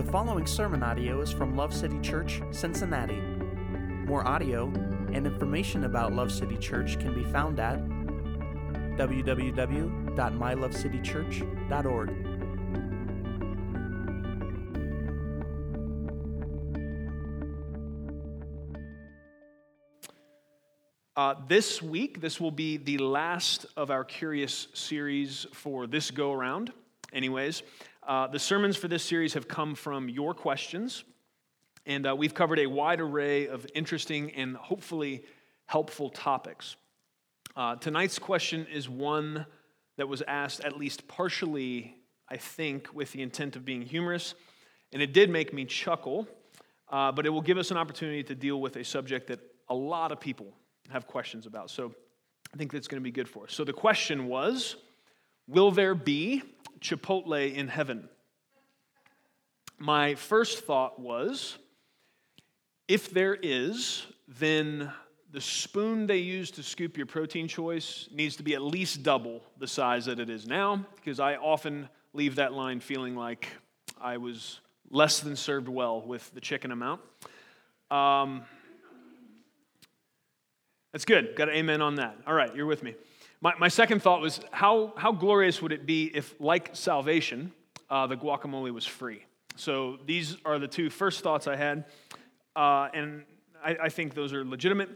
The following sermon audio is from Love City Church, Cincinnati. More audio and information about Love City Church can be found at www.mylovecitychurch.org. Uh, this week, this will be the last of our Curious series for this go around. Anyways, uh, the sermons for this series have come from your questions, and uh, we've covered a wide array of interesting and hopefully helpful topics. Uh, tonight's question is one that was asked at least partially, I think, with the intent of being humorous, and it did make me chuckle, uh, but it will give us an opportunity to deal with a subject that a lot of people have questions about. So I think that's going to be good for us. So the question was Will there be Chipotle in heaven? My first thought was if there is, then the spoon they use to scoop your protein choice needs to be at least double the size that it is now, because I often leave that line feeling like I was less than served well with the chicken amount. Um, that's good. Got an amen on that. All right, you're with me. My, my second thought was how, how glorious would it be if, like salvation, uh, the guacamole was free? So these are the two first thoughts I had, uh, and I, I, think those are legitimate.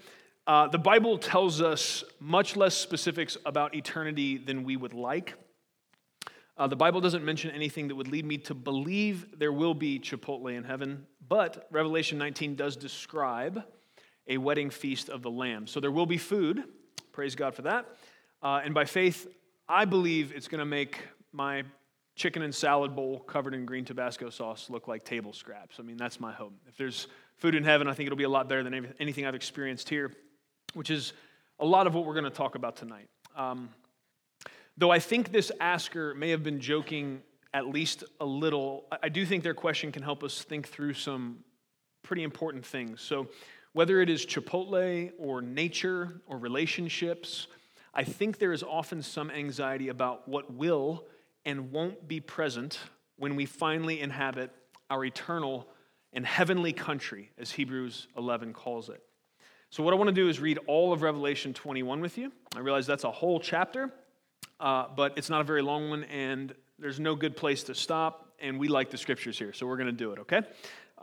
Uh, the Bible tells us much less specifics about eternity than we would like. Uh, the Bible doesn't mention anything that would lead me to believe there will be Chipotle in heaven, but Revelation 19 does describe a wedding feast of the Lamb. So there will be food. Praise God for that. Uh, and by faith, I believe it's going to make my chicken and salad bowl covered in green Tabasco sauce look like table scraps. I mean, that's my hope. If there's food in heaven, I think it'll be a lot better than anything I've experienced here, which is a lot of what we're going to talk about tonight. Um, though I think this asker may have been joking at least a little, I do think their question can help us think through some pretty important things. So, whether it is Chipotle or nature or relationships, I think there is often some anxiety about what will and won't be present when we finally inhabit our eternal and heavenly country, as Hebrews 11 calls it. So, what I want to do is read all of Revelation 21 with you. I realize that's a whole chapter, uh, but it's not a very long one, and there's no good place to stop, and we like the scriptures here, so we're going to do it, okay?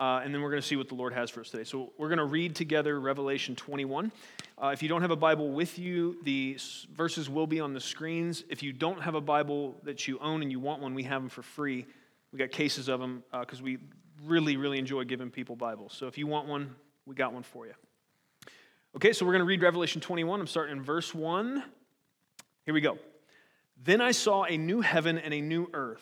Uh, and then we're going to see what the Lord has for us today. So we're going to read together Revelation 21. Uh, if you don't have a Bible with you, the verses will be on the screens. If you don't have a Bible that you own and you want one, we have them for free. We got cases of them because uh, we really, really enjoy giving people Bibles. So if you want one, we got one for you. Okay, so we're going to read Revelation 21. I'm starting in verse 1. Here we go. Then I saw a new heaven and a new earth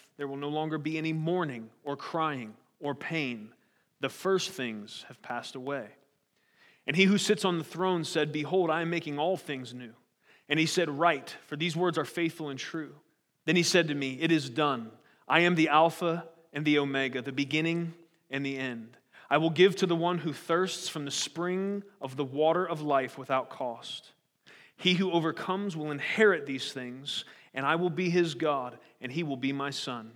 there will no longer be any mourning or crying or pain. The first things have passed away. And he who sits on the throne said, Behold, I am making all things new. And he said, Write, for these words are faithful and true. Then he said to me, It is done. I am the Alpha and the Omega, the beginning and the end. I will give to the one who thirsts from the spring of the water of life without cost. He who overcomes will inherit these things and I will be his God, and he will be my son.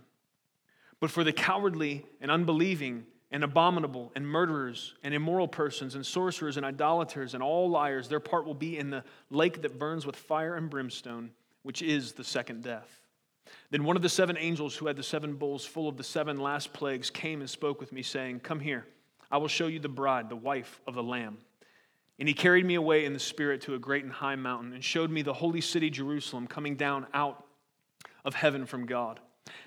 But for the cowardly and unbelieving and abominable and murderers and immoral persons and sorcerers and idolaters and all liars, their part will be in the lake that burns with fire and brimstone, which is the second death. Then one of the seven angels who had the seven bowls full of the seven last plagues came and spoke with me, saying, Come here, I will show you the bride, the wife of the Lamb. And he carried me away in the Spirit to a great and high mountain and showed me the holy city, Jerusalem, coming down out of heaven from God.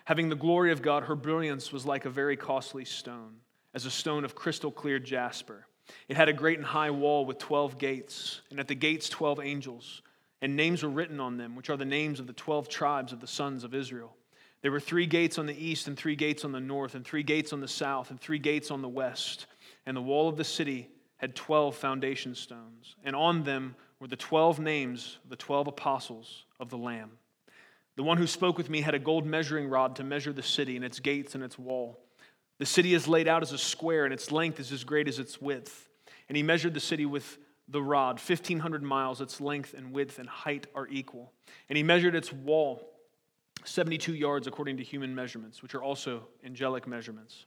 Having the glory of God, her brilliance was like a very costly stone, as a stone of crystal clear jasper. It had a great and high wall with 12 gates, and at the gates, 12 angels. And names were written on them, which are the names of the 12 tribes of the sons of Israel. There were three gates on the east, and three gates on the north, and three gates on the south, and three gates on the west. And the wall of the city had 12 foundation stones, and on them were the 12 names of the 12 apostles of the Lamb. The one who spoke with me had a gold measuring rod to measure the city and its gates and its wall. The city is laid out as a square, and its length is as great as its width. And he measured the city with the rod, 1,500 miles, its length and width and height are equal. And he measured its wall 72 yards according to human measurements, which are also angelic measurements.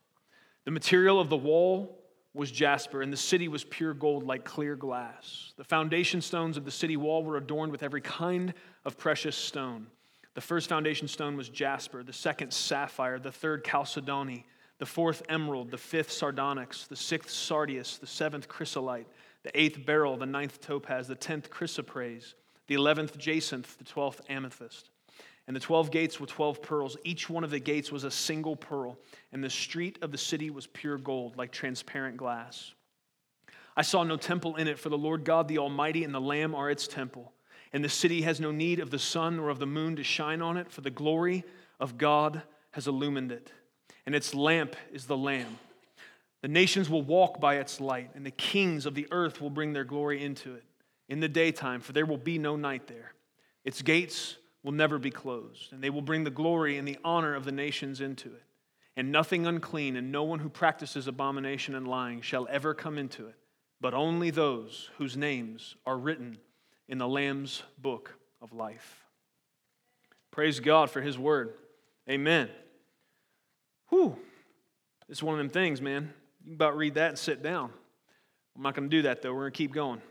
The material of the wall was jasper, and the city was pure gold like clear glass. The foundation stones of the city wall were adorned with every kind of precious stone. The first foundation stone was jasper, the second, sapphire, the third, chalcedony, the fourth, emerald, the fifth, sardonyx, the sixth, sardius, the seventh, chrysolite, the eighth, beryl, the ninth, topaz, the tenth, chrysoprase, the eleventh, jacinth, the twelfth, amethyst. And the 12 gates were 12 pearls. Each one of the gates was a single pearl. And the street of the city was pure gold, like transparent glass. I saw no temple in it, for the Lord God, the Almighty, and the Lamb are its temple. And the city has no need of the sun or of the moon to shine on it, for the glory of God has illumined it. And its lamp is the Lamb. The nations will walk by its light, and the kings of the earth will bring their glory into it in the daytime, for there will be no night there. Its gates will never be closed, and they will bring the glory and the honor of the nations into it. And nothing unclean and no one who practices abomination and lying shall ever come into it, but only those whose names are written in the Lamb's book of life. Praise God for his word. Amen. Whew. It's one of them things, man. You can about read that and sit down. I'm not going to do that, though. We're going to keep going.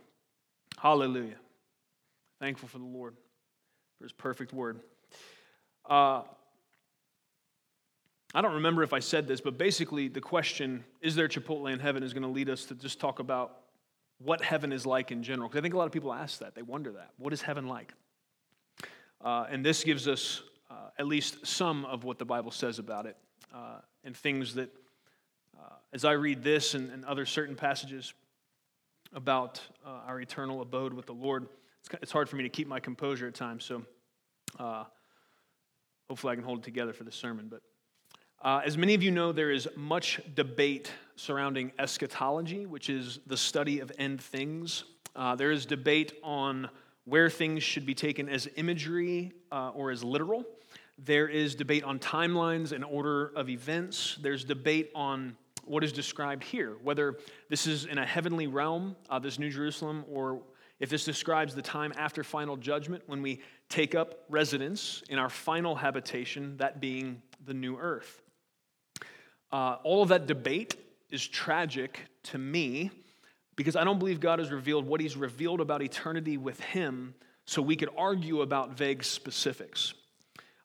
Hallelujah. Thankful for the Lord for his perfect word. Uh, I don't remember if I said this, but basically, the question, is there Chipotle in heaven, is going to lead us to just talk about what heaven is like in general. Because I think a lot of people ask that. They wonder that. What is heaven like? Uh, and this gives us uh, at least some of what the Bible says about it uh, and things that, uh, as I read this and, and, other certain passages about uh, our eternal abode with the Lord, it's, it's hard for me to keep my composure at times, so uh, hopefully I can hold it together for the sermon. But uh, as many of you know, there is much debate surrounding eschatology, which is the study of end things. Uh, there is debate on where things should be taken as imagery uh, or as literal. There is debate on timelines and order of events. There's debate on what is described here, whether this is in a heavenly realm, uh, this New Jerusalem, or if this describes the time after final judgment when we take up residence in our final habitation, that being the new earth. Uh, all of that debate is tragic to me because I don't believe God has revealed what He's revealed about eternity with Him so we could argue about vague specifics.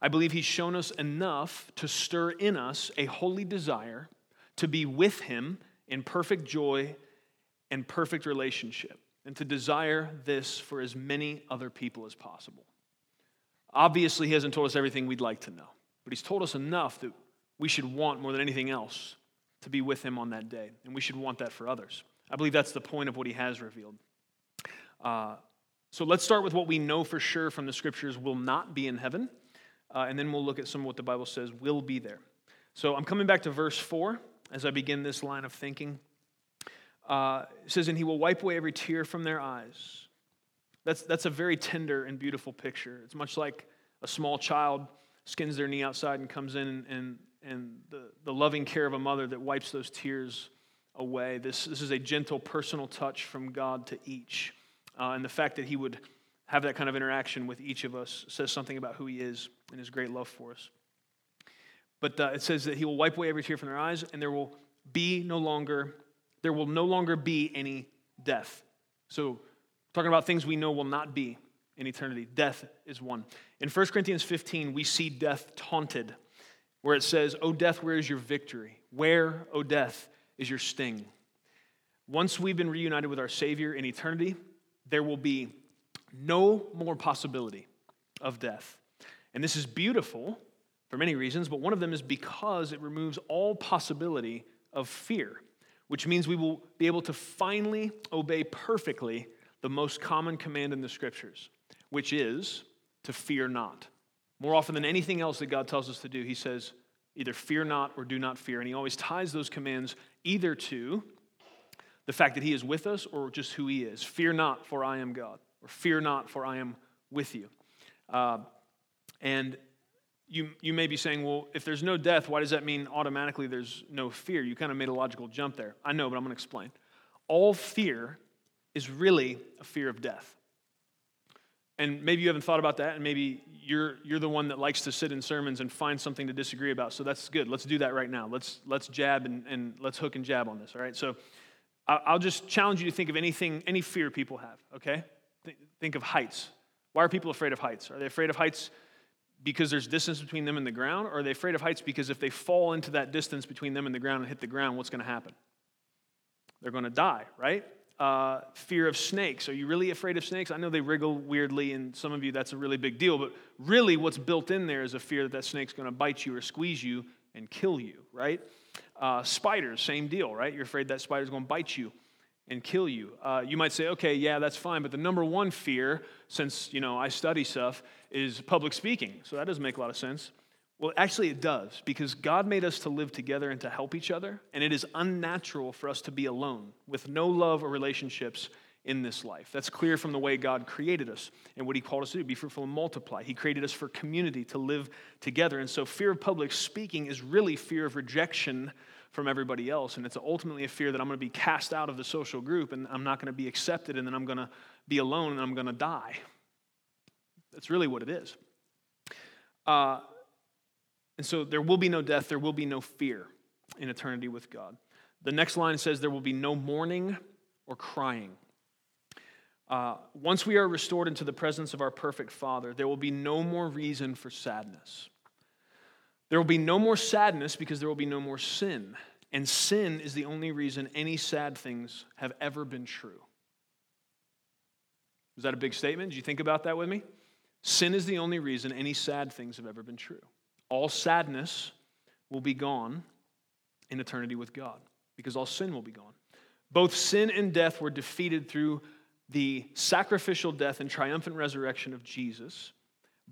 I believe He's shown us enough to stir in us a holy desire to be with Him in perfect joy and perfect relationship and to desire this for as many other people as possible. Obviously, He hasn't told us everything we'd like to know, but He's told us enough that we should want more than anything else to be with Him on that day, and we should want that for others. I believe that's the point of what He has revealed. Uh, so let's start with what we know for sure from the scriptures will not be in heaven, uh, and then we'll look at some of what the Bible says will be there. So I'm coming back to verse 4 as I begin this line of thinking uh, says, and he will wipe away every tear from their eyes. That's, that's a very tender and beautiful picture. It's much like a small child skins their knee outside and comes in and, and, and the, the loving care of a mother that wipes those tears away. This, this is a gentle, personal touch from God to each. Uh, and the fact that he would have that kind of interaction with each of us says something about who he is and his great love for us. But uh, it says that he will wipe away every tear from their eyes, and there will be no longer there will no longer be any death. So, talking about things we know will not be in eternity. Death is one. In 1 Corinthians 15, we see death taunted, where it says, O death, where is your victory? Where, O death, is your sting? Once we've been reunited with our Savior in eternity, there will be no more possibility of death. And this is beautiful for many reasons, but one of them is because it removes all possibility of fear which means we will be able to finally obey perfectly the most common command in the scriptures, which is to fear not. More often than anything else that God tells us to do, He says, either fear not or do not fear. And He always ties those commands either to the fact that He is with us or just who He is. Fear not, for I am God, or fear not, for I am with you. Uh, and you, you may be saying, well, if there's no death, why does that mean automatically there's no fear? You kind of made a logical jump there. I know, but I'm going to explain. All fear is really a fear of death. And maybe you haven't thought about that, and maybe you're, you're the one that likes to sit in sermons and find something to disagree about. So that's good. Let's do that right now. Let's, let's jab and, and let's hook and jab on this, all right? So I'll just challenge you to think of anything, any fear people have, okay? Think of heights. Why are people afraid of heights? Are they afraid of heights because there's distance between them and the ground? Or are they afraid of heights because if they fall into that distance between them and the ground and hit the ground, what's going to happen? They're going to die, right? Uh, fear of snakes. Are you really afraid of snakes? I know they wriggle weirdly, and some of you that's a really big deal, but really what's built in there is a fear that that snake's going to bite you or squeeze you and kill you, right? Uh, spiders, same deal, right? You're afraid that spider's going to bite you and kill you. Uh, you might say, okay, yeah, that's fine, but the number one fear, since you know I study stuff, is public speaking. So that doesn't make a lot of sense. Well, actually, it does because God made us to live together and to help each other, and it is unnatural for us to be alone with no love or relationships in this life. That's clear from the way God created us and what He called us to do be fruitful and multiply. He created us for community to live together. And so, fear of public speaking is really fear of rejection from everybody else. And it's ultimately a fear that I'm going to be cast out of the social group and I'm not going to be accepted and then I'm going to be alone and I'm going to die. That's really what it is. Uh, and so there will be no death, there will be no fear in eternity with God. The next line says there will be no mourning or crying. Uh, once we are restored into the presence of our perfect Father, there will be no more reason for sadness. There will be no more sadness because there will be no more sin. And sin is the only reason any sad things have ever been true. Is that a big statement? Did you think about that with me? Sin is the only reason any sad things have ever been true. All sadness will be gone in eternity with God because all sin will be gone. Both sin and death were defeated through the sacrificial death and triumphant resurrection of Jesus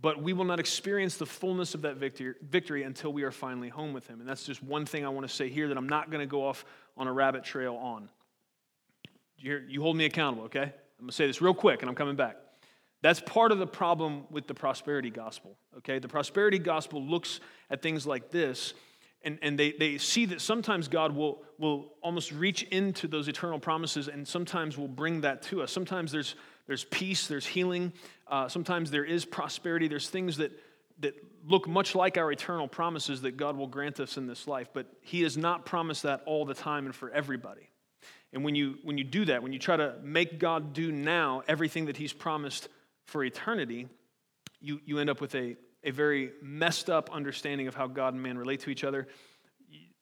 but we will not experience the fullness of that victory, victory until we are finally home with him. And that's just one thing I want to say here that I'm not going to go off on a rabbit trail on. You, you hold me accountable, okay? I'm going to say this real quick and I'm coming back. That's part of the problem with the prosperity gospel, okay? The prosperity gospel looks at things like this and, and they, they see that sometimes God will, will almost reach into those eternal promises and sometimes will bring that to us. Sometimes there's, there's peace, there's healing, uh, sometimes there is prosperity, there's things that, that look much like our eternal promises that God will grant us in this life, but He has not promised that all the time and for everybody. And when you, when you do that, when you try to make God do now everything that He's promised for eternity, you, you end up with a, a very messed up understanding of how God and man relate to each other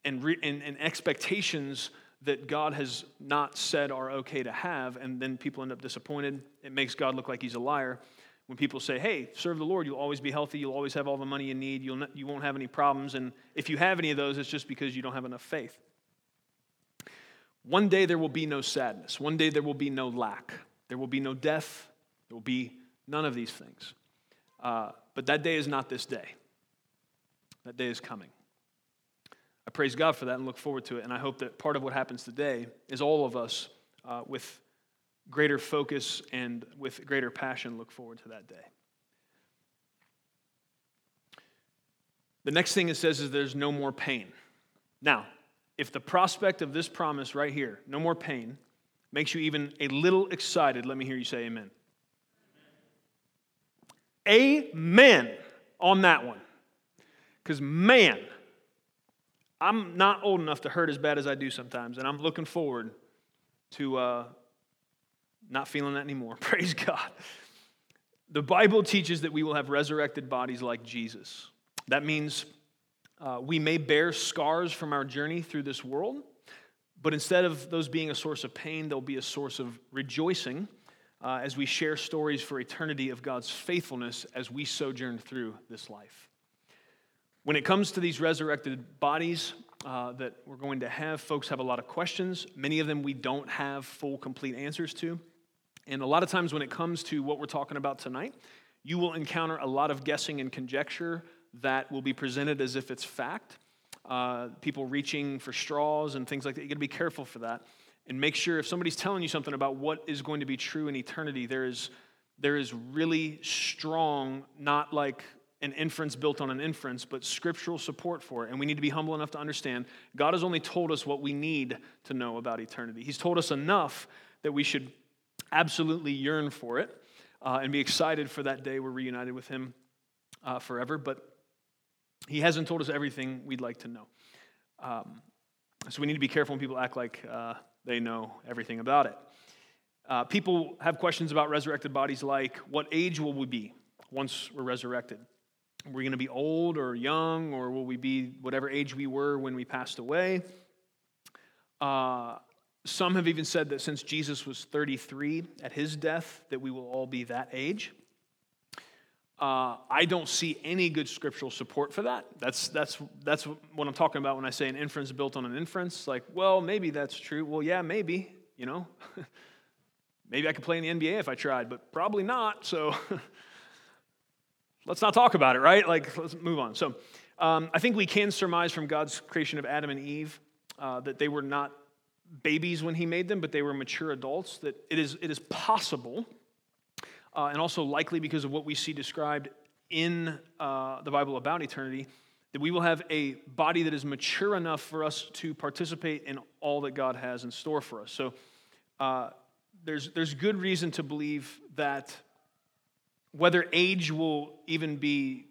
and, re, and, and expectations that God has not said are okay to have, and then people end up disappointed. It makes God look like he's a liar. When people say, hey, serve the Lord, you'll always be healthy, you'll always have all the money you need, you'll not, you won't have any problems, and if you have any of those, it's just because you don't have enough faith. One day there will be no sadness. One day there will be no lack. There will be no death. There will be none of these things. Uh, but that day is not this day. That day is coming. I praise God for that and look forward to it. And I hope that part of what happens today is all of us uh, with greater focus and with greater passion look forward to that day. The next thing it says is there's no more pain. Now, if the prospect of this promise right here, no more pain, makes you even a little excited, let me hear you say amen. Amen on that one. Because, man, I'm not old enough to hurt as bad as I do sometimes, and I'm looking forward to uh, not feeling that anymore. Praise God. The Bible teaches that we will have resurrected bodies like Jesus. That means uh, we may bear scars from our journey through this world, but instead of those being a source of pain, they'll be a source of rejoicing uh, as we share stories for eternity of God's faithfulness as we sojourn through this life. When it comes to these resurrected bodies uh, that we're going to have, folks have a lot of questions. Many of them we don't have full, complete answers to. And a lot of times when it comes to what we're talking about tonight, You will encounter a lot of guessing and conjecture that will be presented as if it's fact. Uh, people reaching for straws and things like that. You got to be careful for that. And make sure if somebody's telling you something about what is going to be true in eternity, there is, there is really strong, not like an inference built on an inference, but scriptural support for it. And we need to be humble enough to understand God has only told us what we need to know about eternity. He's told us enough that we should absolutely yearn for it uh, and be excited for that day we're reunited with Him uh, forever. But He hasn't told us everything we'd like to know. Um, so we need to be careful when people act like uh, they know everything about it. Uh, people have questions about resurrected bodies like what age will we be once we're resurrected? Are we going to be old or young, or will we be whatever age we were when we passed away? Uh, some have even said that since Jesus was 33 at his death, that we will all be that age. Uh, I don't see any good scriptural support for that. That's, that's, that's what I'm talking about when I say an inference built on an inference. Like, well, maybe that's true. Well, yeah, maybe, you know. maybe I could play in the NBA if I tried, but probably not. So let's not talk about it, right? Like, let's move on. So, um, I think we can surmise from God's creation of Adam and Eve uh, that they were not babies when He made them, but they were mature adults. That it is, it is possible, uh, and also likely because of what we see described in uh, the Bible about eternity, that we will have a body that is mature enough for us to participate in all that God has in store for us. So, uh, there's, there's good reason to believe that whether age will even be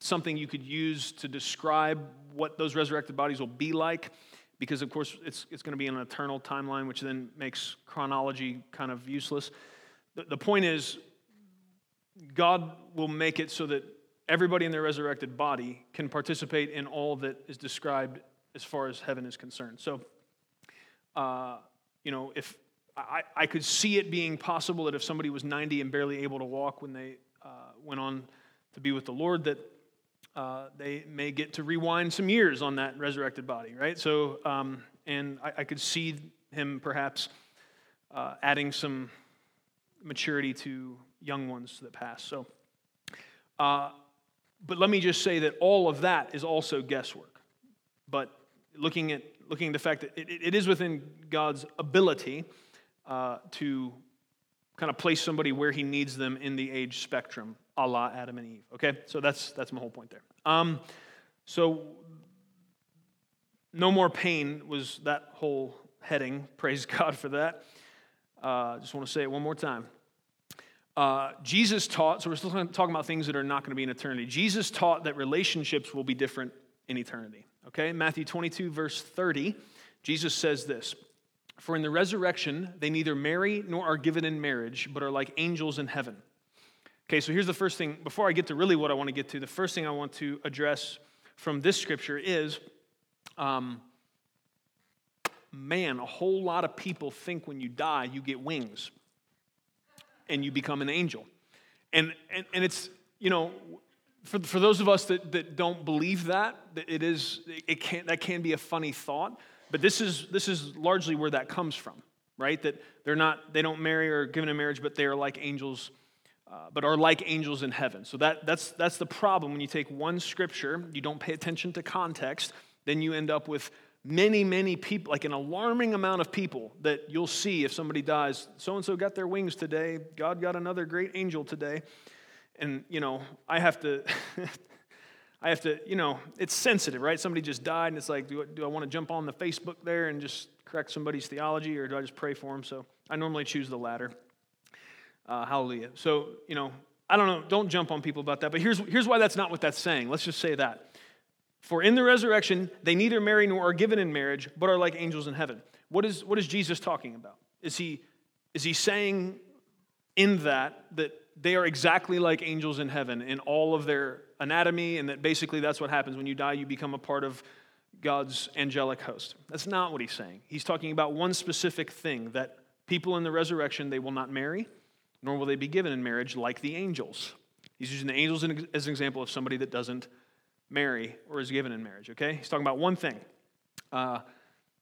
something you could use to describe what those resurrected bodies will be like, because of course it's, it's going to be an eternal timeline, which then makes chronology kind of useless. The, the point is, God will make it so that everybody in their resurrected body can participate in all that is described as far as heaven is concerned. So, uh, you know, if I, I could see it being possible that if somebody was 90 and barely able to walk when they uh, went on to be with the Lord, that uh, they may get to rewind some years on that resurrected body, right? So, um, and I, I, could see him perhaps uh, adding some maturity to young ones that pass. So, uh, but let me just say that all of that is also guesswork. But looking at looking at the fact that it, it is within God's ability uh, to kind of place somebody where he needs them in the age spectrum, a la Adam and Eve. Okay, so that's that's my whole point there. Um, so no more pain was that whole heading. Praise God for that. I uh, just want to say it one more time. Uh, Jesus taught, so we're still talking about things that are not going to be in eternity. Jesus taught that relationships will be different in eternity. Okay, Matthew 22, verse 30, Jesus says this for in the resurrection, they neither marry nor are given in marriage, but are like angels in heaven. Okay, so here's the first thing. Before I get to really what I want to get to, the first thing I want to address from this scripture is um, man, a whole lot of people think when you die, you get wings and you become an angel. And, and, and it's, you know, for, for those of us that, that don't believe that, that it is, it can, that can be a funny thought. But this is, this is largely where that comes from, right? That they're not, they don't marry or given in marriage, but they are like angels, uh, but are like angels in heaven. So that, that's, that's the problem. When you take one scripture, you don't pay attention to context, then you end up with many, many people, like an alarming amount of people that you'll see if somebody dies. So and so got their wings today. God got another great angel today. And, you know, I have to. I have to, you know, it's sensitive, right? Somebody just died, and it's like, do I, do I want to jump on the Facebook there and just correct somebody's theology, or do I just pray for them? So I normally choose the latter. Uh, hallelujah. So, you know, I don't know, don't jump on people about that, but here's, here's why that's not what that's saying. Let's just say that. For in the resurrection, they neither marry nor are given in marriage, but are like angels in heaven. What is, what is Jesus talking about? Is he, is he saying in that that they are exactly like angels in heaven in all of their anatomy, and that basically that's what happens when you die, you become a part of God's angelic host. That's not what he's saying. He's talking about one specific thing that people in the resurrection, they will not marry, nor will they be given in marriage like the angels. He's using the angels as an example of somebody that doesn't marry or is given in marriage, okay? He's talking about one thing. Uh,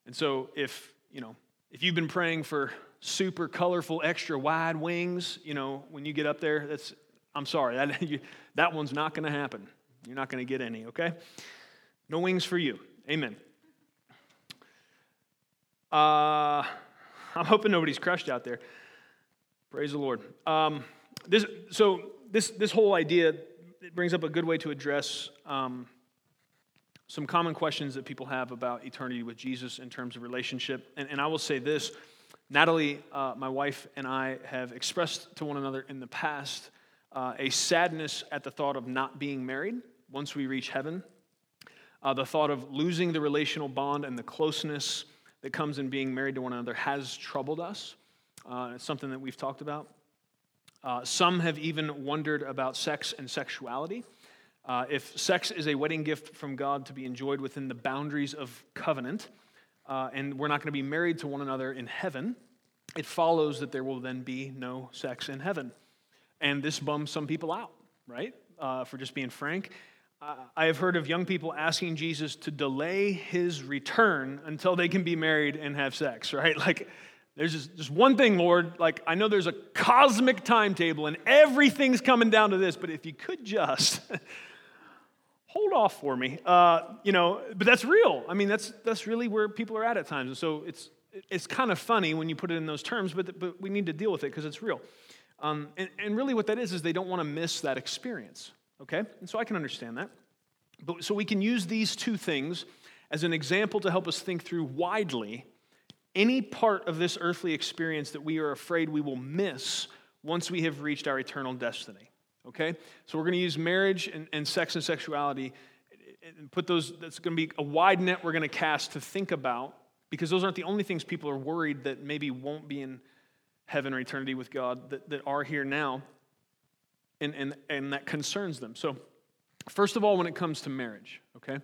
and so if, you know, if you've been praying for super colorful, extra wide wings, you know, when you get up there, that's I'm sorry, that, you, that one's not going to happen. You're not going to get any, okay? No wings for you. Amen. Uh, I'm hoping nobody's crushed out there. Praise the Lord. Um, this, so this, this whole idea it brings up a good way to address um, some common questions that people have about eternity with Jesus in terms of relationship. And, and I will say this Natalie, uh, my wife, and I have expressed to one another in the past uh, a sadness at the thought of not being married once we reach heaven, uh, the thought of losing the relational bond and the closeness that comes in being married to one another has troubled us. Uh, it's something that we've talked about. Uh, some have even wondered about sex and sexuality. Uh, if sex is a wedding gift from God to be enjoyed within the boundaries of covenant, uh, and we're not going to be married to one another in heaven, it follows that there will then be no sex in heaven. And this bums some people out, right? Uh, for just being frank. I have heard of young people asking Jesus to delay his return until they can be married and have sex, right? Like, there's just, just one thing, Lord. Like, I know there's a cosmic timetable and everything's coming down to this, but if you could just hold off for me, uh, you know, but that's real. I mean, that's, that's really where people are at at times. And so it's, it's kind of funny when you put it in those terms, but, but we need to deal with it because it's real. Um, and, and really, what that is, is they don't want to miss that experience okay? And so I can understand that. But, so we can use these two things as an example to help us think through widely any part of this earthly experience that we are afraid we will miss once we have reached our eternal destiny. Okay? So we're going to use marriage and, and sex and sexuality and put those, that's going to be a wide net we're going to cast to think about because those aren't the only things people are worried that maybe won't be in heaven or eternity with God that, that are here now and, and, and that concerns them. So, first of all, when it comes to marriage, okay,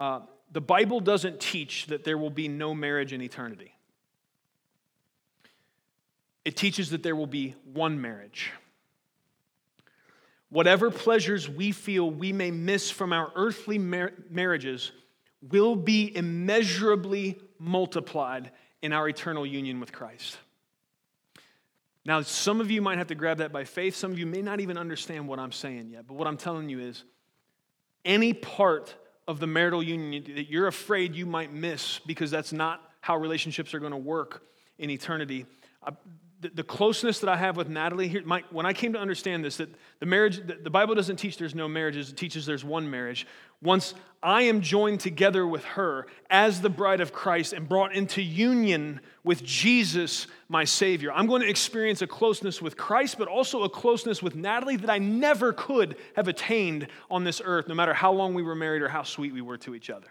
uh, the Bible doesn't teach that there will be no marriage in eternity. It teaches that there will be one marriage. Whatever pleasures we feel we may miss from our earthly mar- marriages will be immeasurably multiplied in our eternal union with Christ. Now, some of you might have to grab that by faith. Some of you may not even understand what I'm saying yet. But what I'm telling you is any part of the marital union that you're afraid you might miss because that's not how relationships are going to work in eternity, the, the, closeness that I have with Natalie here, my, when I came to understand this, that the marriage, the, the Bible doesn't teach there's no marriages, it teaches there's one marriage. Once I am joined together with her as the bride of Christ and brought into union with Jesus, my Savior, I'm going to experience a closeness with Christ, but also a closeness with Natalie that I never could have attained on this earth, no matter how long we were married or how sweet we were to each other.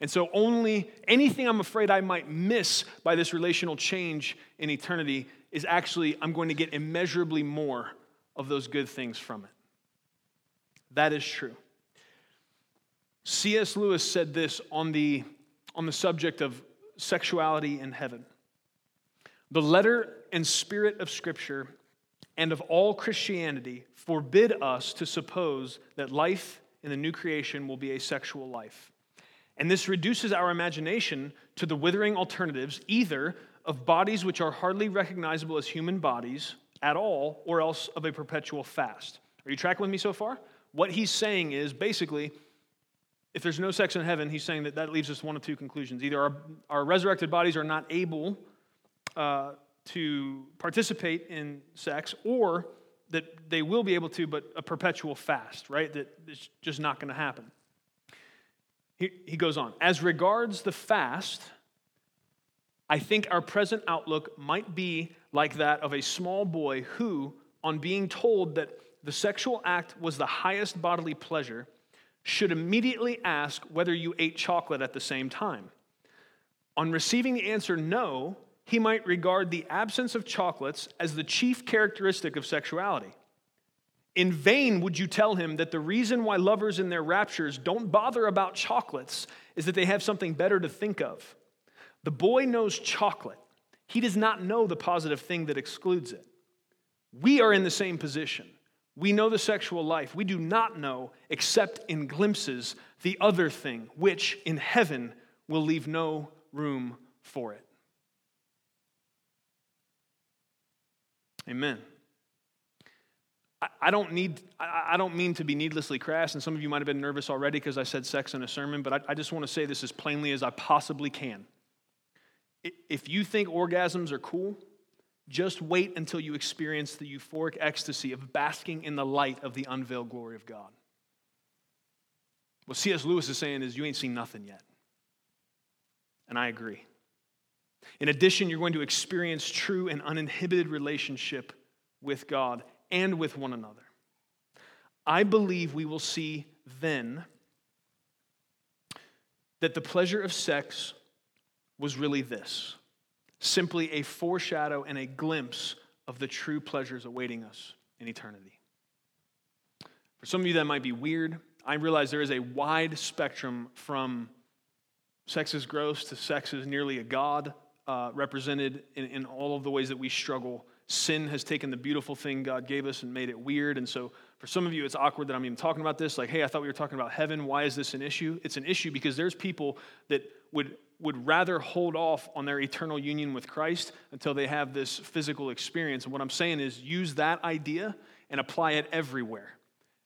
And so, only anything I'm afraid I might miss by this relational change in eternity is actually, I'm going to get immeasurably more of those good things from it. That is true. C.S. Lewis said this on the, on the subject of sexuality in heaven. The letter and spirit of Scripture and of all Christianity forbid us to suppose that life in the new creation will be a sexual life. And this reduces our imagination to the withering alternatives either of bodies which are hardly recognizable as human bodies at all, or else of a perpetual fast. Are you tracking with me so far? What he's saying is basically, if there's no sex in heaven, he's saying that that leaves us one of two conclusions. Either our, our resurrected bodies are not able uh, to participate in sex, or that they will be able to, but a perpetual fast, right? That it's just not going to happen. He, he goes on. As regards the fast, I think our present outlook might be like that of a small boy who, on being told that the sexual act was the highest bodily pleasure, should immediately ask whether you ate chocolate at the same time. On receiving the answer no, he might regard the absence of chocolates as the chief characteristic of sexuality. In vain would you tell him that the reason why lovers in their raptures don't bother about chocolates is that they have something better to think of. The boy knows chocolate, he does not know the positive thing that excludes it. We are in the same position. We know the sexual life. We do not know, except in glimpses, the other thing, which in heaven will leave no room for it. Amen. I don't need, I don't mean to be needlessly crass, and some of you might have been nervous already because I said sex in a sermon, but I, I just want to say this as plainly as I possibly can. If you think orgasms are cool, just wait until you experience the euphoric ecstasy of basking in the light of the unveiled glory of God. What C.S. Lewis is saying is, you ain't seen nothing yet. And I agree. In addition, you're going to experience true and uninhibited relationship with God and with one another. I believe we will see then that the pleasure of sex was really this simply a foreshadow and a glimpse of the true pleasures awaiting us in eternity. For some of you, that might be weird. I realize there is a wide spectrum from sex is gross to sex is nearly a God, uh, represented in, in all of the ways that we struggle sin has taken the beautiful thing God gave us and made it weird. And so for some of you, it's awkward that I'm even talking about this. Like, hey, I thought we were talking about heaven. Why is this an issue? It's an issue because there's people that would, would rather hold off on their eternal union with Christ until they have this physical experience. And what I'm saying is use that idea and apply it everywhere.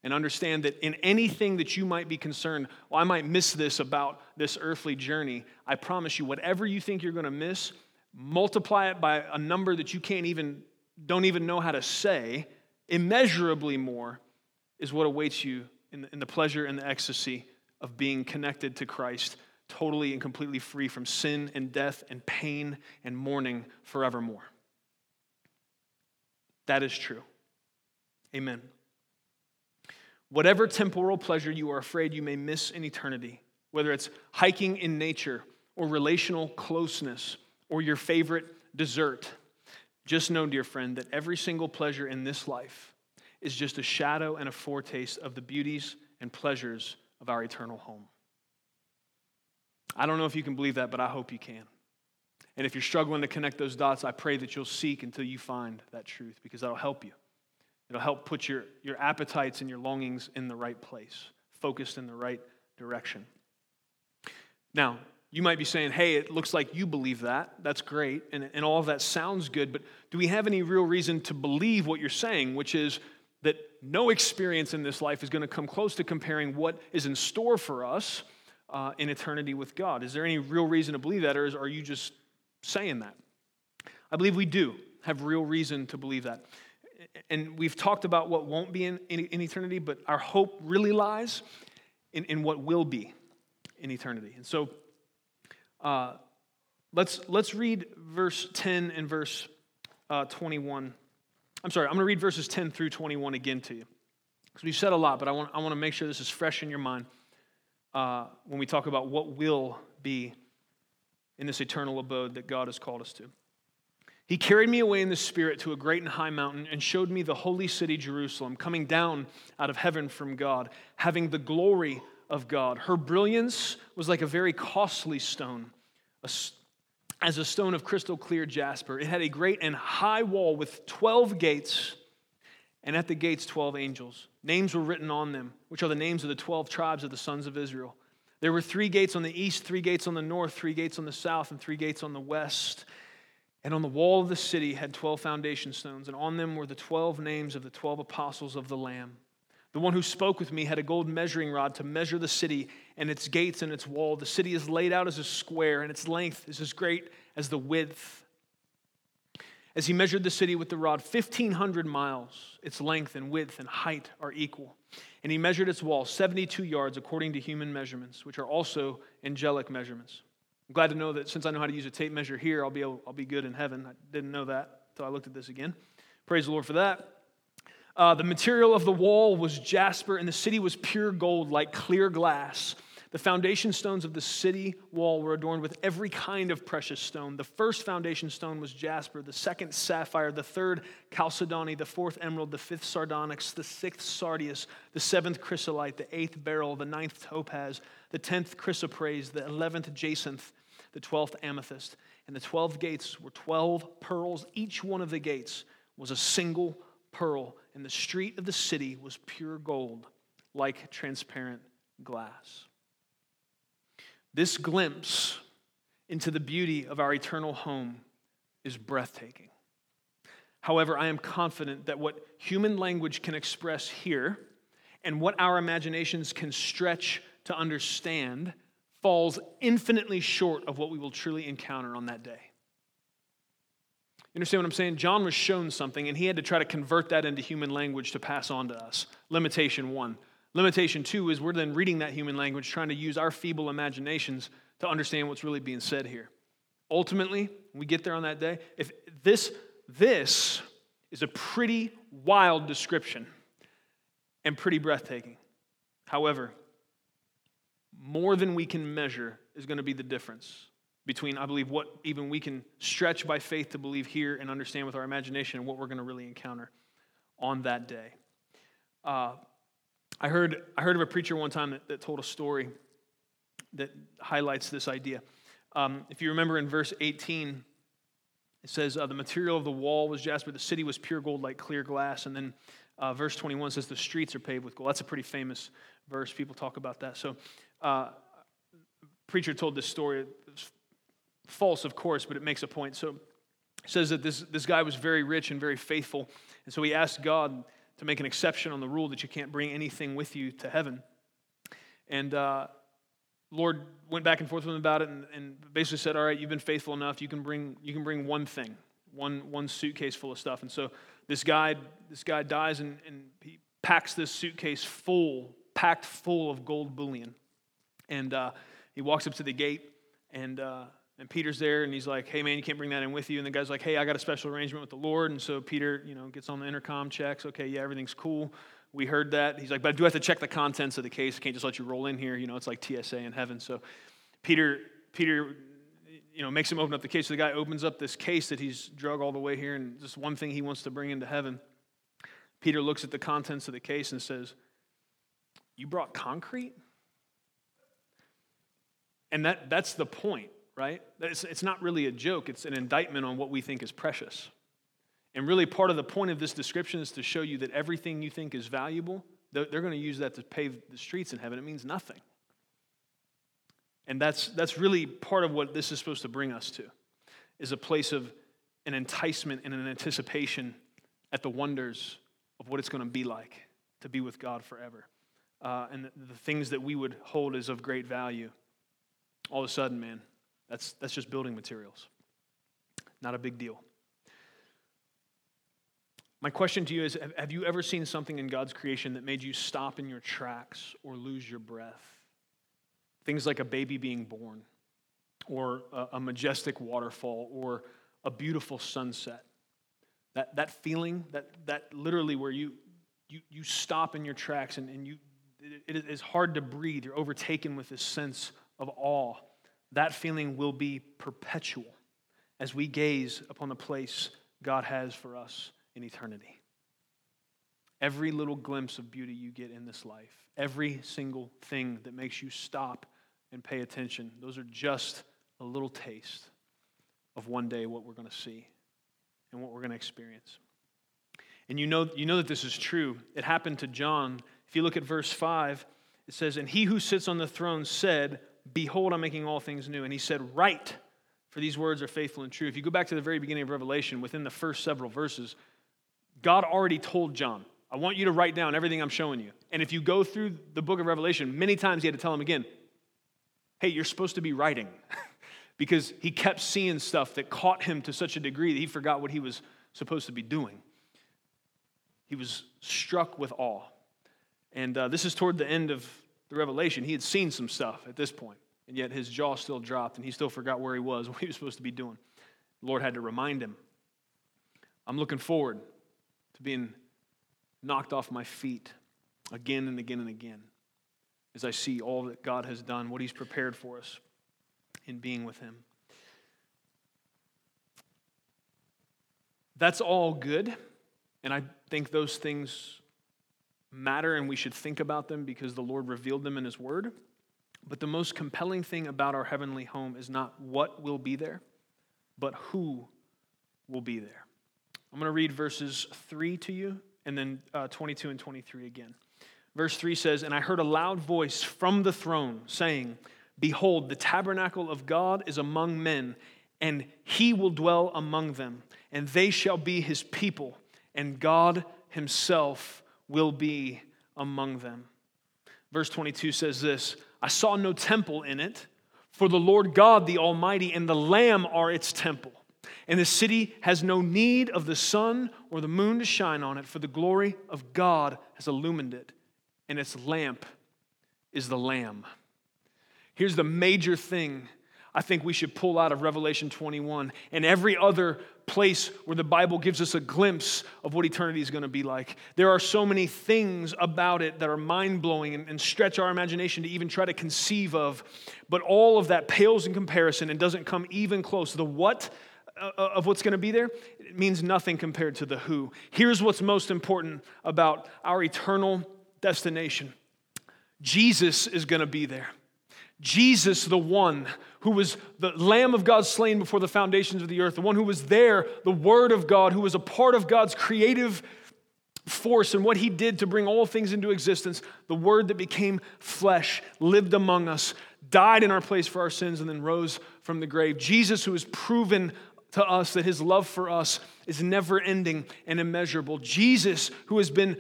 And understand that in anything that you might be concerned, well, I might miss this about this earthly journey. I promise you, whatever you think you're going to miss, multiply it by a number that you can't even don't even know how to say, immeasurably more is what awaits you in the, in the pleasure and the ecstasy of being connected to Christ, totally and completely free from sin and death and pain and mourning forevermore. That is true. Amen. Whatever temporal pleasure you are afraid you may miss in eternity, whether it's hiking in nature or relational closeness or your favorite dessert, just know, dear friend, that every single pleasure in this life is just a shadow and a foretaste of the beauties and pleasures of our eternal home. I don't know if you can believe that, but I hope you can. And if you're struggling to connect those dots, I pray that you'll seek until you find that truth because that'll help you. It'll help put your, your appetites and your longings in the right place, focused in the right direction. Now, you might be saying, hey, it looks like you believe that. That's great. And, and all of that sounds good. But do we have any real reason to believe what you're saying, which is that no experience in this life is going to come close to comparing what is in store for us uh, in eternity with God? Is there any real reason to believe that, or is, are you just saying that? I believe we do have real reason to believe that. And we've talked about what won't be in, in, in eternity, but our hope really lies in, in what will be in eternity. And so, uh, let's, let's read verse 10 and verse uh, 21. I'm sorry, I'm going to read verses 10 through 21 again to you. Because we've said a lot, but I want, I want to make sure this is fresh in your mind uh, when we talk about what will be in this eternal abode that God has called us to. He carried me away in the Spirit to a great and high mountain and showed me the holy city, Jerusalem, coming down out of heaven from God, having the glory of God. Her brilliance was like a very costly stone, as a stone of crystal clear jasper. It had a great and high wall with 12 gates, and at the gates, 12 angels. Names were written on them, which are the names of the 12 tribes of the sons of Israel. There were three gates on the east, three gates on the north, three gates on the south, and three gates on the west. And on the wall of the city had 12 foundation stones, and on them were the 12 names of the 12 apostles of the Lamb. The one who spoke with me had a gold measuring rod to measure the city and its gates and its wall. The city is laid out as a square, and its length is as great as the width. As he measured the city with the rod, 1,500 miles, its length and width and height are equal. And he measured its wall 72 yards according to human measurements, which are also angelic measurements. I'm glad to know that since I know how to use a tape measure here, I'll be, able, I'll be good in heaven. I didn't know that until I looked at this again. Praise the Lord for that. Uh, the material of the wall was jasper, and the city was pure gold, like clear glass. The foundation stones of the city wall were adorned with every kind of precious stone. The first foundation stone was jasper, the second, sapphire, the third, chalcedony, the fourth, emerald, the fifth, sardonyx, the sixth, sardius, the seventh, chrysolite, the eighth, beryl, the ninth, topaz, the tenth, chrysoprase, the eleventh, jacinth, the twelfth, amethyst. And the twelve gates were twelve pearls. Each one of the gates was a single pearl and the street of the city was pure gold, like transparent glass. This glimpse into the beauty of our eternal home is breathtaking. However, I am confident that what human language can express here and what our imaginations can stretch to understand falls infinitely short of what we will truly encounter on that day. You understand what I'm saying? John was shown something, and he had to try to convert that into human language to pass on to us. Limitation one. Limitation two is we're then reading that human language, trying to use our feeble imaginations to understand what's really being said here. Ultimately, we get there on that day, if this, this is a pretty wild description and pretty breathtaking. However, more than we can measure is going to be the difference between, I believe, what even we can stretch by faith to believe here and understand with our imagination and what we're going to really encounter on that day. Uh, I, heard, I heard of a preacher one time that, that told a story that highlights this idea. Um, if you remember in verse 18, it says, uh, The material of the wall was jasper, the city was pure gold like clear glass. And then uh, verse 21 says, The streets are paved with gold. That's a pretty famous verse. People talk about that. So, uh, preacher told this story. False, of course, but it makes a point. So, it says that this, this guy was very rich and very faithful. And so he asked God to make an exception on the rule that you can't bring anything with you to heaven. And uh, Lord went back and forth with him about it and, and, basically said, All right, you've been faithful enough. You can bring, you can bring one thing, one, one suitcase full of stuff. And so this guy, this guy dies and, and he packs this suitcase full, packed full of gold bullion. And uh, he walks up to the gate and, uh, and Peter's there and he's like, Hey man, you can't bring that in with you. And the guy's like, Hey, I got a special arrangement with the Lord. And so Peter, you know, gets on the intercom, checks, okay, yeah, everything's cool. We heard that. He's like, but I do have to check the contents of the case. I can't just let you roll in here. You know, it's like TSA in heaven. So Peter, Peter, you know, makes him open up the case. So the guy opens up this case that he's drug all the way here, and just one thing he wants to bring into heaven. Peter looks at the contents of the case and says, You brought concrete? And that, that's the point, right? It's, it's not really a joke, it's an indictment on what we think is precious. And really, part of the point of this description is to show you that everything you think is valuable, they're, they're going to use that to pave the streets in heaven. It means nothing. And that's, that's really part of what this is supposed to bring us to, is a place of an enticement and an anticipation at the wonders of what it's going to be like to be with God forever. Uh, and the, the things that we would hold as of great value, all of a sudden, man, that's, that's just building materials. Not a big deal. My question to you is Have you ever seen something in God's creation that made you stop in your tracks or lose your breath? Things like a baby being born, or a, majestic waterfall, or a beautiful sunset. That, that feeling, that, that literally where you, you, you stop in your tracks and, and you, it, it is hard to breathe. You're overtaken with this sense of awe. That feeling will be perpetual as we gaze upon the place God has for us in eternity. Every little glimpse of beauty you get in this life, every single thing that makes you stop and pay attention, those are just a little taste of one day what we're going to see and what we're going to experience. And you know, you know that this is true. It happened to John. If you look at verse 5, it says, And he who sits on the throne said, Behold, I'm making all things new. And he said, Write, for these words are faithful and true. If you go back to the very beginning of Revelation, within the first several verses, God already told John, I want you to write down everything I'm showing you. And if you go through the book of Revelation, many times he had to tell him again, hey, you're supposed to be writing. because he kept seeing stuff that caught him to such a degree that he forgot what he was supposed to be doing. He was struck with awe. And uh, this is toward the end of the revelation. He had seen some stuff at this point, and yet his jaw still dropped, and he still forgot where he was, what he was supposed to be doing. The Lord had to remind him. I'm looking forward to being knocked off my feet again and again and again as I see all that God has done, what He's prepared for us in being with Him. That's all good, and I think those things matter and we should think about them because the Lord revealed them in His Word. But the most compelling thing about our heavenly home is not what will be there, but who will be there. I'm going to read verses 3 to you and then uh, 22 and 23 again. Verse 3 says, And I heard a loud voice from the throne saying, Behold, the tabernacle of God is among men, and he will dwell among them, and they shall be his people, and God himself will be among them. Verse 22 says this I saw no temple in it, for the Lord God, the Almighty, and the Lamb are its temple. And the city has no need of the sun or the moon to shine on it, for the glory of God has illumined it, and its lamp is the Lamb. Here's the major thing I think we should pull out of Revelation 21 and every other place where the Bible gives us a glimpse of what eternity is going to be like. There are so many things about it that are mind blowing and, and, stretch our imagination to even try to conceive of, but all of that pales in comparison and doesn't come even close. The what uh, of what's going to be there it means nothing compared to the who. Here's what's most important about our eternal destination Jesus is going to be there. Jesus, the one who was the Lamb of God slain before the foundations of the earth, the one who was there, the Word of God, who was a part of God's creative force and what he did to bring all things into existence, the Word that became flesh, lived among us, died in our place for our sins, and then rose from the grave. Jesus, who has proven to us that his love for us is never ending and immeasurable. Jesus, who has been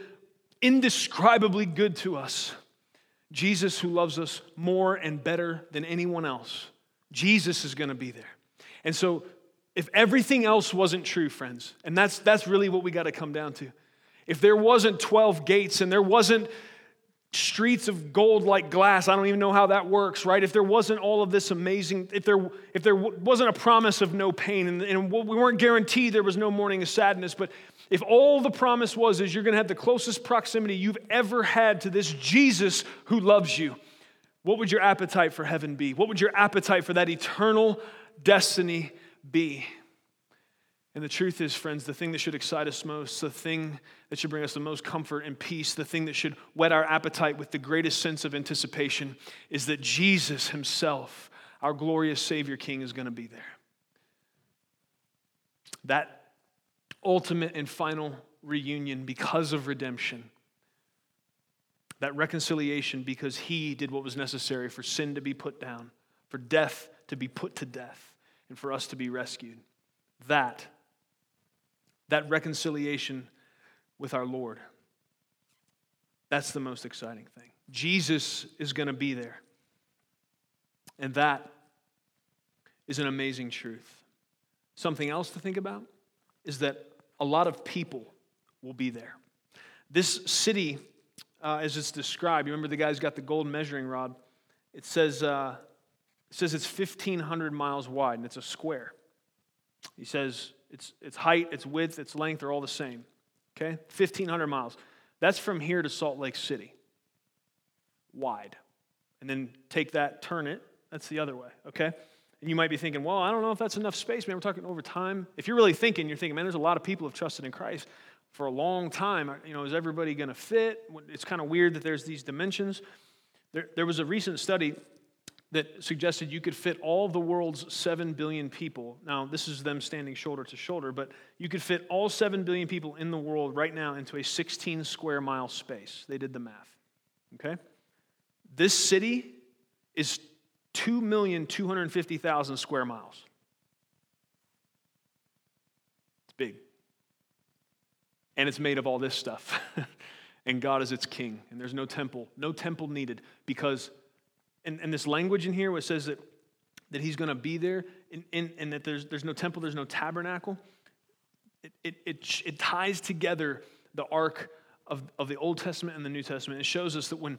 indescribably good to us. Jesus, who loves us more and better than anyone else. Jesus is going to be there. And so, if everything else wasn't true, friends, and that's, that's really what we got to come down to. If there wasn't 12 gates and there wasn't streets of gold like glass, I don't even know how that works, right? If there wasn't all of this amazing, if there, if there wasn't a promise of no pain and, and we weren't guaranteed there was no mourning of sadness, but if all the promise was is you're going to have the closest proximity you've ever had to this Jesus who loves you, what would your appetite for heaven be? What would your appetite for that eternal destiny be? And the truth is, friends, the thing that should excite us most, the thing that should bring us the most comfort and peace, the thing that should whet our appetite with the greatest sense of anticipation is that Jesus Himself, our glorious Savior King, is going to be there. That ultimate and final reunion because of redemption that reconciliation because he did what was necessary for sin to be put down, for death to be put to death, and for us to be rescued. That, that reconciliation with our Lord, that's the most exciting thing. Jesus is going to be there. And that is an amazing truth. Something else to think about is that a lot of people will be there. This city uh, as it's described. You remember the guy's got the gold measuring rod. It says, uh, it says it's 1,500 miles wide and it's a square. He says its, its height, its width, its length are all the same. Okay? 1,500 miles. That's from here to Salt Lake City. Wide. And then take that, turn it. That's the other way. Okay? And you might be thinking, well, I don't know if that's enough space. Man, we're talking over time. If you're really thinking, you're thinking, man, there's a lot of people who have trusted in Christ for a long time. You know, is everybody going to fit? It's kind of weird that there's these dimensions. There, there was a recent study that suggested you could fit all the world's 7 billion people. Now, this is them standing shoulder to shoulder, but you could fit all 7 billion people in the world right now into a 16 square mile space. They did the math. Okay? This city is 2,250,000 square miles. It's big and it's made of all this stuff. and God is its king, and there's no temple, no temple needed because, and, and this language in here where it says that, that he's going to be there and, and, and, that there's, there's no temple, there's no tabernacle, it, it, it, it ties together the arc of, of the Old Testament and the New Testament. It shows us that when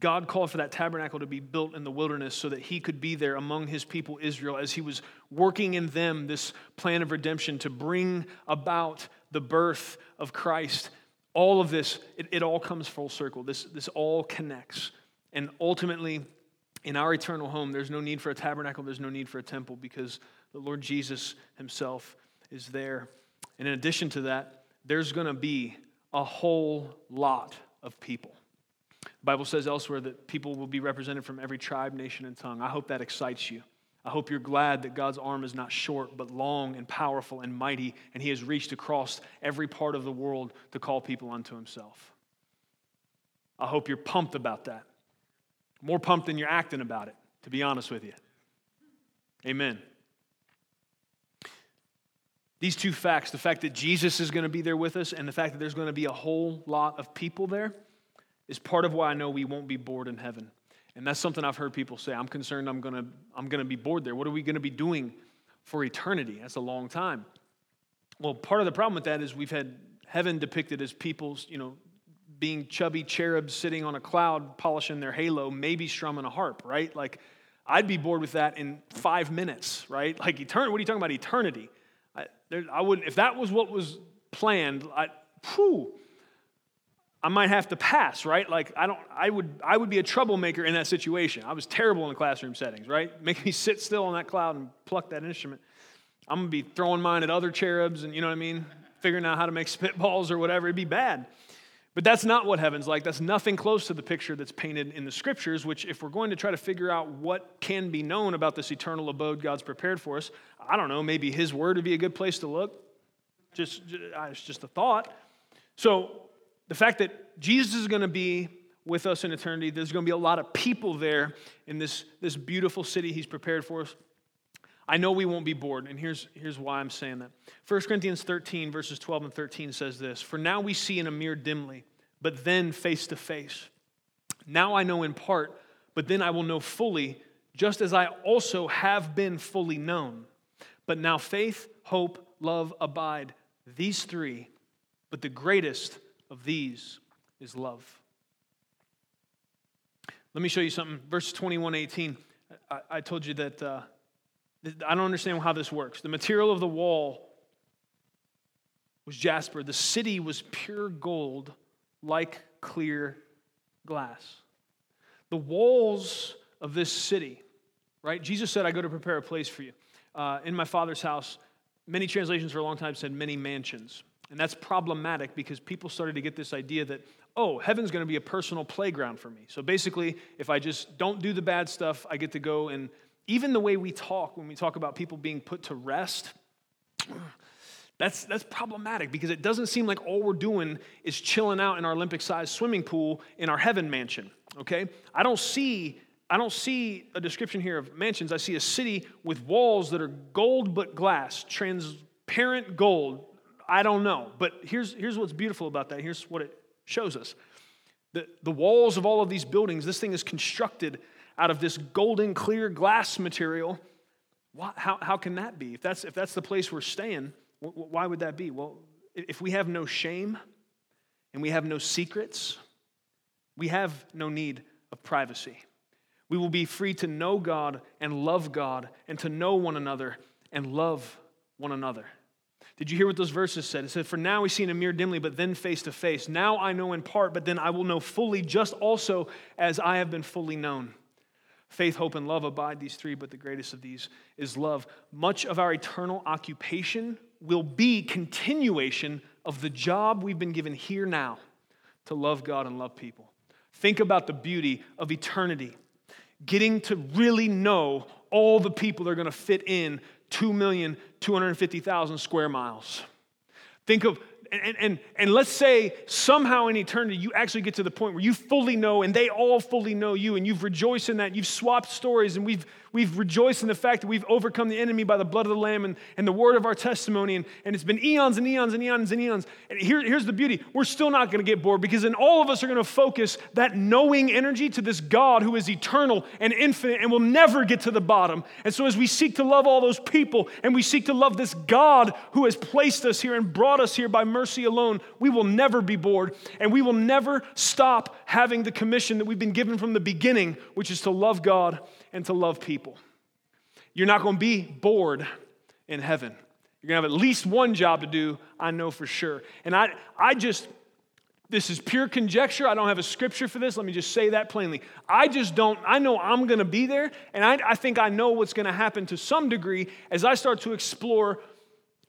God called for that tabernacle to be built in the wilderness so that he could be there among his people Israel as he was working in them this plan of redemption to bring about the birth of Christ. All of this, it, it all comes full circle. This, this all connects. And ultimately, in our eternal home, there's no need for a tabernacle, there's no need for a temple because the Lord Jesus himself is there. And in addition to that, there's going to be a whole lot of people. The Bible says elsewhere that people will be represented from every tribe, nation, and tongue. I hope that excites you. I hope you're glad that God's arm is not short, but long and powerful and mighty, and He has reached across every part of the world to call people unto Himself. I hope you're pumped about that. More pumped than you're acting about it, to be honest with you. Amen. These two facts, the fact that Jesus is going to be there with us and the fact that there's going to be a whole lot of people there, is part of why I know we won't be bored in heaven. And that's something I've heard people say. I'm concerned I'm to, I'm to be bored there. What are we to be doing for eternity? That's a long time. Well, part of the problem with that is we've had heaven depicted as people's, you know, being chubby cherubs sitting on a cloud polishing their halo, maybe strumming a harp, right? Like, I'd be bored with that in five minutes, right? Like, eternity, what are you talking about, eternity? I, there, I wouldn't, if that was what was planned, I, whew, I might have to pass, right? Like I don't I would I would be a troublemaker in that situation. I was terrible in the classroom settings, right? Make me sit still on that cloud and pluck that instrument. I'm gonna be throwing mine at other cherubs and you know what I mean? Figuring out how to make spitballs or whatever. It'd be bad. But that's not what heaven's like. That's nothing close to the picture that's painted in the scriptures, which, if we're going to try to figure out what can be known about this eternal abode God's prepared for us, I don't know, maybe His word would be a good place to look. Just, it's just a thought. So, the fact that Jesus is going to be with us in eternity, there's going to be a lot of people there in this, this beautiful city He's prepared for us. I know we won't be bored, and here's, here's why I'm saying that. 1 Corinthians 13, verses 12 and 13 says this For now we see in a mirror dimly, but then face to face. Now I know in part, but then I will know fully, just as I also have been fully known. But now faith, hope, love abide, these three, but the greatest of these is love. Let me show you something. Verse 21 18. I, I told you that. Uh, I don't understand how this works. The material of the wall was jasper, the city was pure gold, like clear glass. The walls of this city, right? Jesus said, I go to prepare a place for you. Uh, in my father's house, many translations for a long time said many mansions. And that's problematic because people started to get this idea that, oh, heaven's going to be a personal playground for me. So basically, if I just don't do the bad stuff, I get to go and even the way we talk when we talk about people being put to rest, that's, that's problematic because it doesn't seem like all we're doing is chilling out in our Olympic sized swimming pool in our heaven mansion, okay? I don't see. I don't see a description here of mansions. I see a city with walls that are gold but glass, transparent gold. I don't know. But here's, here's what's beautiful about that. Here's what it shows us. The, the walls of all of these buildings, this thing is constructed out of this golden clear glass material. Why, how, how can that be? If that's, if that's the place we're staying, why would that be? Well, if we have no shame and we have no secrets, we have no need of privacy. We will be free to know God and love God and to know one another and love one another. Did you hear what those verses said? It said, For now we see in a mirror dimly, but then face to face. Now I know in part, but then I will know fully, just also as I have been fully known. Faith, hope, and love abide, these three, but the greatest of these is love. Much of our eternal occupation will be continuation of the job we've been given here now to love God and love people. Think about the beauty of eternity, getting to really know all the people that are going to fit in 2,250,000 square miles. Think of and, and, and let's say somehow in eternity you actually get to the point where you fully know and they all fully know you and you've rejoiced in that. You've swapped stories and we've, we've rejoiced in the fact that we've overcome the enemy by the blood of the Lamb and, and the word of our testimony. And, and it's been eons and eons and eons and eons. And here, here's the beauty we're still not going to get bored because then all of us are going to focus that knowing energy to this God who is eternal and infinite and will never get to the bottom. And so as we seek to love all those people and we seek to love this God who has placed us here and brought us here by mercy mercy alone, we will never be bored, and we will never stop having the commission that we've been given from the beginning, which is to love God and to love people. You're not going to be bored in heaven. You're going to have at least one job to do, I know for sure. And I, I just, this is pure conjecture. I don't have a scripture for this. Let me just say that plainly. I just don't, I know I'm going to be there, and I, I think I know what's going to happen to some degree as I start to explore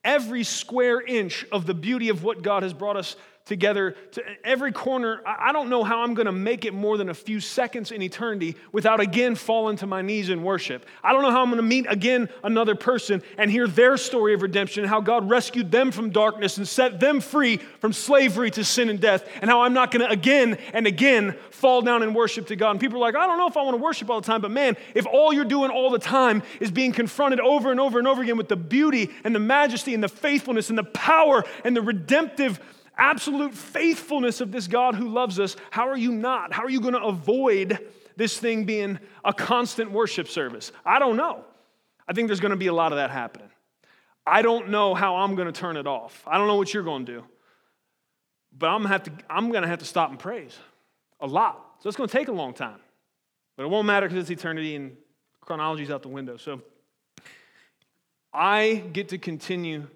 every square inch of the beauty of what God has brought us together to every corner. I don't know how I'm going to make it more than a few seconds in eternity without again falling to my knees in worship. I don't know how I'm going to meet again another person and hear their story of redemption, how God rescued them from darkness and set them free from slavery to sin and death, and how I'm not going to again and again fall down in worship to God. And people are like, I don't know if I want to worship all the time, but man, if all you're doing all the time is being confronted over and over and over again with the beauty and the majesty and the faithfulness and the power and the redemptive absolute faithfulness of this God who loves us, how are you not? How are you going to avoid this thing being a constant worship service? I don't know. I think there's going to be a lot of that happening. I don't know how I'm going to turn it off. I don't know what you're going to do. But I'm going to have to, I'm going to, have to stop and praise a lot. So it's going to take a long time. But it won't matter because it's eternity and chronology's out the window. So I get to continue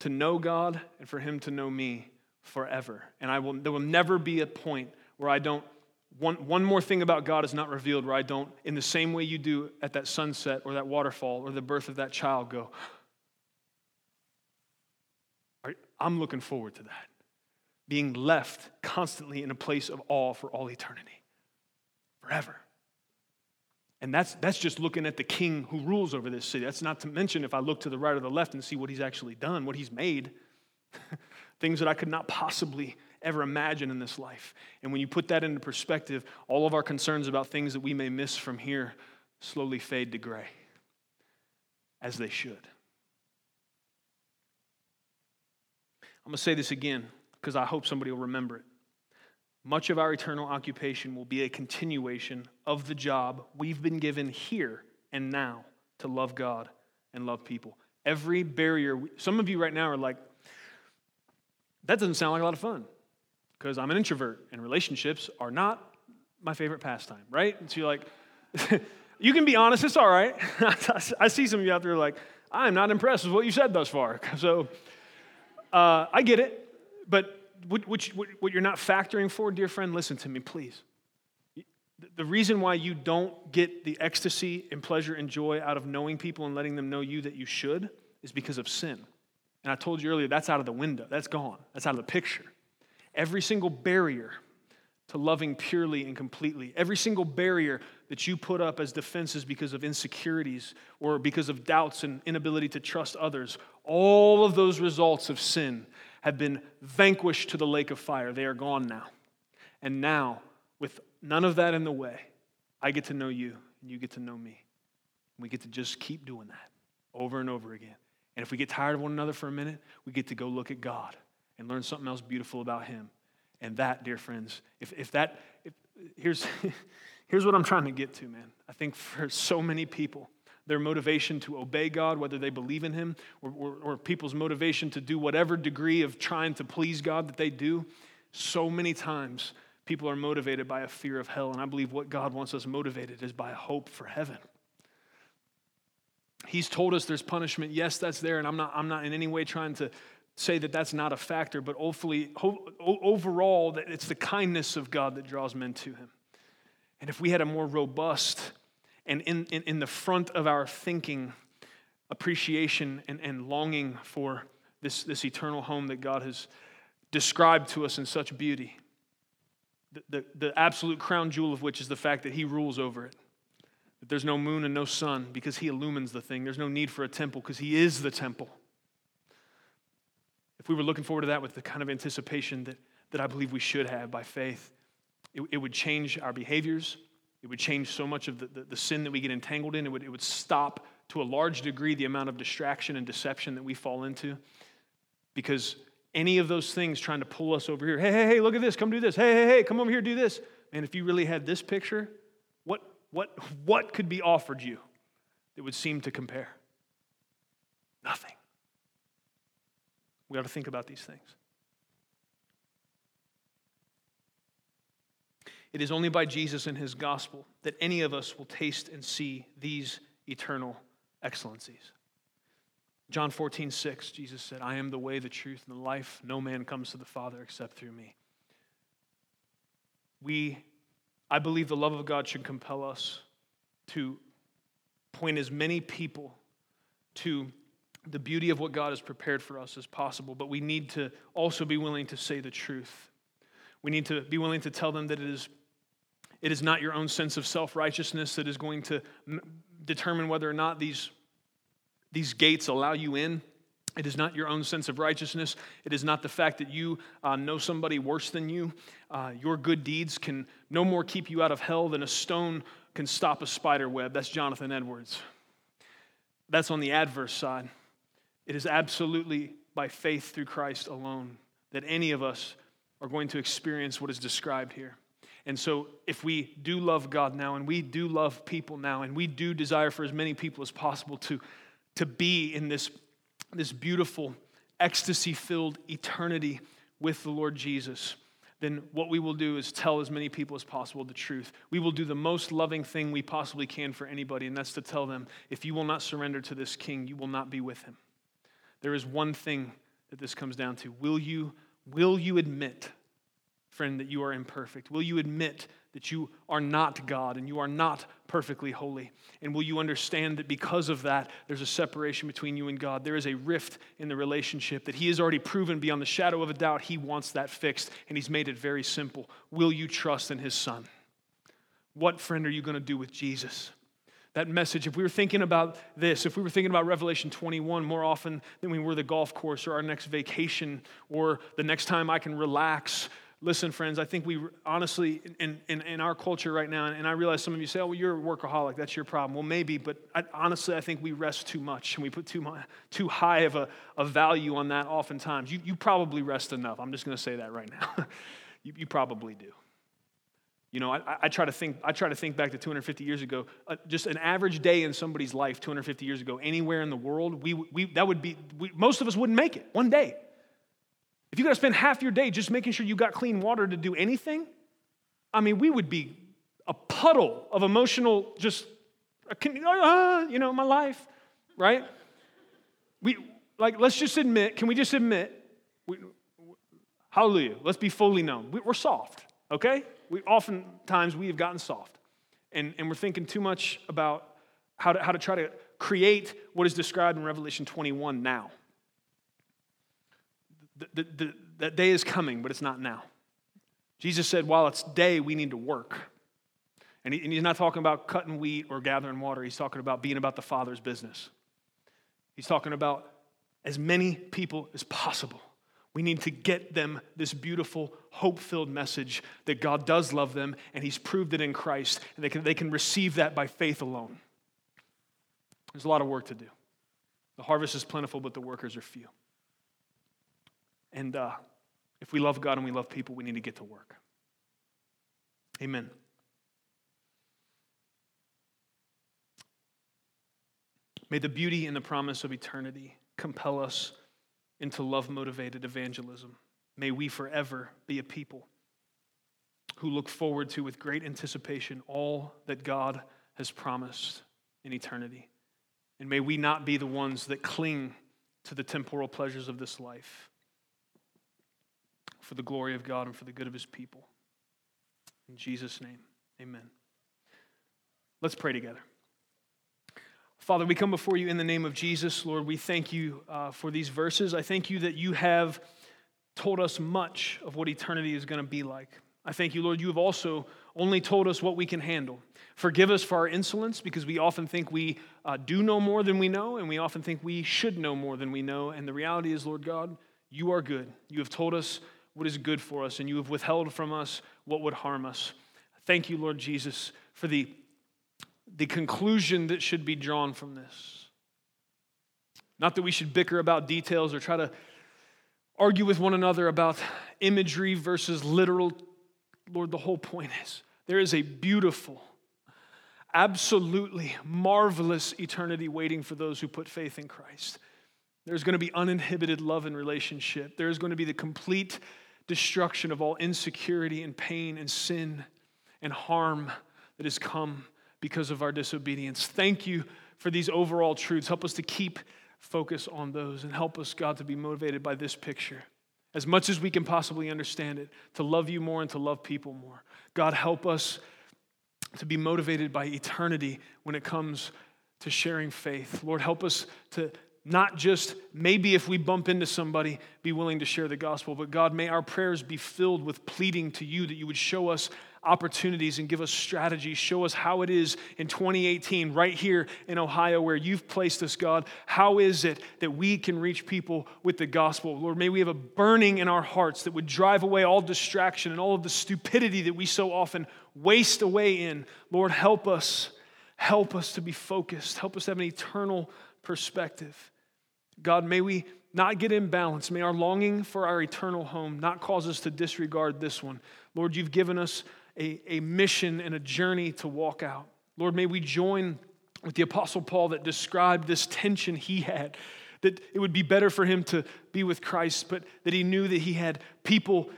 to know God and for Him to know me forever. And I will, there will never be a point where I don't, one, one more thing about God is not revealed where I don't, in the same way you do at that sunset or that waterfall or the birth of that child, go, I'm looking forward to that. Being left constantly in a place of awe for all eternity, forever. And that's, that's just looking at the king who rules over this city. That's not to mention if I look to the right or the left and see what he's actually done, what he's made, things that I could not possibly ever imagine in this life. And when you put that into perspective, all of our concerns about things that we may miss from here slowly fade to gray, as they should. I'm going to say this again because I hope somebody will remember it. Much of our eternal occupation will be a continuation of the job we've been given here and now to love God and love people. Every barrier, some of you right now are like, that doesn't sound like a lot of fun because I'm an introvert and relationships are not my favorite pastime, right? And so you're like, you can be honest, it's all right. I see some of you out there like, I'm not impressed with what you said thus far. So uh, I get it, but what, what you're not factoring for, dear friend, listen to me, please. The reason why you don't get the ecstasy and pleasure and joy out of knowing people and letting them know you that you should is because of sin. And I told you earlier, that's out of the window. That's gone. That's out of the picture. Every single barrier to loving purely and completely, every single barrier that you put up as defenses because of insecurities or because of doubts and inability to trust others, all of those results of sin have been vanquished to the lake of fire. They are gone now. And now, with none of that in the way, I get to know you and you get to know me. We get to just keep doing that over and over again. And if we get tired of one another for a minute, we get to go look at God and learn something else beautiful about Him. And that, dear friends, if, if that, if, here's, here's what I'm trying to get to, man. I think for so many people, their motivation to obey God, whether they believe in Him, or, or, or, people's motivation to do whatever degree of trying to please God that they do, so many times people are motivated by a fear of hell. And I believe what God wants us motivated is by a hope for heaven. He's told us there's punishment. Yes, that's there, and I'm not, I'm not in any way trying to say that that's not a factor, but hopefully, overall, it's the kindness of God that draws men to Him. And if we had a more robust and in, in, in the front of our thinking, appreciation and, and longing for this, this eternal home that God has described to us in such beauty. The, the, the, absolute crown jewel of which is the fact that He rules over it. That there's no moon and no sun because He illumines the thing. There's no need for a temple because He is the temple. If we were looking forward to that with the kind of anticipation that, that I believe we should have by faith, it, it would change our behaviors, it would change so much of the, the, the, sin that we get entangled in. It would, it would stop to a large degree the amount of distraction and deception that we fall into. Because any of those things trying to pull us over here, hey, hey, hey, look at this, come do this, hey, hey, hey, come over here, do this. Man, if you really had this picture, what, what, what could be offered you that would seem to compare? Nothing. We ought to think about these things. It is only by Jesus and his gospel that any of us will taste and see these eternal excellencies. John 14, 6, Jesus said, I am the way, the truth, and the life. No man comes to the Father except through me. We, I believe the love of God should compel us to point as many people to the beauty of what God has prepared for us as possible, but we need to also be willing to say the truth. We need to be willing to tell them that it is, it is not your own sense of self righteousness that is going to m- determine whether or not these, these gates allow you in. It is not your own sense of righteousness. It is not the fact that you uh, know somebody worse than you. Uh, your good deeds can no more keep you out of hell than a stone can stop a spider web. That's Jonathan Edwards. That's on the adverse side. It is absolutely by faith through Christ alone that any of us are going to experience what is described here. And so, if we do love God now, and we do love people now, and we do desire for as many people as possible to, to be in this, this beautiful, ecstasy filled eternity with the Lord Jesus, then what we will do is tell as many people as possible the truth. We will do the most loving thing we possibly can for anybody, and that's to tell them if you will not surrender to this king, you will not be with him. There is one thing that this comes down to. Will you, will you admit, friend, that you are imperfect? Will you admit that you are not God and you are not perfectly holy? And will you understand that because of that, there's a separation between you and God? There is a rift in the relationship that He has already proven beyond the shadow of a doubt. He wants that fixed, and He's made it very simple. Will you trust in His Son? What, friend, are you going to do with Jesus? that message, if we were thinking about this, if we were thinking about Revelation 21 more often than we were the golf course or our next vacation or the next time I can relax, listen, friends, I think we honestly, in, in, in our culture right now, and I realize some of you say, oh, well, you're a workaholic, that's your problem. Well, maybe, but I, honestly, I think we rest too much and we put too, much, too high of a, a value on that oftentimes. You, you probably rest enough. I'm just going to say that right now. you, you probably do. You know, I, I, try to think. I try to think back to 250 years ago. Uh, just an average day in somebody's life, 250 years ago, anywhere in the world, we, we that would be. We, most of us wouldn't make it. One day. If you got to spend half your day just making sure you got clean water to do anything, I mean, we would be a puddle of emotional, just, uh, you know, my life, right? We like. Let's just admit. Can we just admit? We, hallelujah. Let's be fully known. We, we're soft. Okay we oftentimes we have gotten soft and, and we're thinking too much about how to, how to try to create what is described in Revelation 21 now. The, the, that day is coming, but it's not now. Jesus said, while it's day, we need to work. And, he, and he's not talking about cutting wheat or gathering water. He's talking about being about the Father's business. He's talking about as many people as possible we need to get them this beautiful, hope filled message that God does love them and He's proved it in Christ, and they can, they can receive that by faith alone. There's a lot of work to do. The harvest is plentiful, but the workers are few. And uh, if we love God and we love people, we need to get to work. Amen. May the beauty and the promise of eternity compel us into love motivated evangelism. May we forever be a people who look forward to, with great anticipation, all that God has promised in eternity. And may we not be the ones that cling to the temporal pleasures of this life for the glory of God and for the good of his people. In Jesus' name, amen. Let's pray together. Father, we come before you in the name of Jesus. Lord, we thank you uh, for these verses. I thank you that you have told us much of what eternity is going to be like. I thank you, Lord, you have also only told us what we can handle. Forgive us for our insolence because we often think we uh, do know more than we know, and we often think we should know more than we know. And the reality is, Lord God, you are good. You have told us what is good for us, and you have withheld from us what would harm us. Thank you, Lord Jesus, for the the conclusion that should be drawn from this. Not that we should bicker about details or try to argue with one another about imagery versus literal. Lord, the whole point is there is a beautiful, absolutely marvelous eternity waiting for those who put faith in Christ. There's going to be uninhibited love and relationship. There's going to be the complete destruction of all insecurity and pain and sin and harm that has come because of our disobedience. Thank you for these overall truths. Help us to keep focus on those and help us, God, to be motivated by this picture as much as we can possibly understand it, to love you more and to love people more. God, help us to be motivated by eternity when it comes to sharing faith. Lord, help us to, not just maybe if we bump into somebody, be willing to share the gospel, but God, may our prayers be filled with pleading to you that you would show us opportunities and give us strategies. Show us how it is in 2018, right here in Ohio, where you've placed us, God. How is it that we can reach people with the gospel? Lord, may we have a burning in our hearts that would drive away all distraction and all of the stupidity that we so often waste away in. Lord, help us. Help us to be focused. Help us have an eternal perspective. God, may we not get imbalanced. May our longing for our eternal home not cause us to disregard this one. Lord, you've given us a, a mission and a journey to walk out. Lord, may we join with the Apostle Paul that described this tension he had that it would be better for him to be with Christ, but that he knew that he had people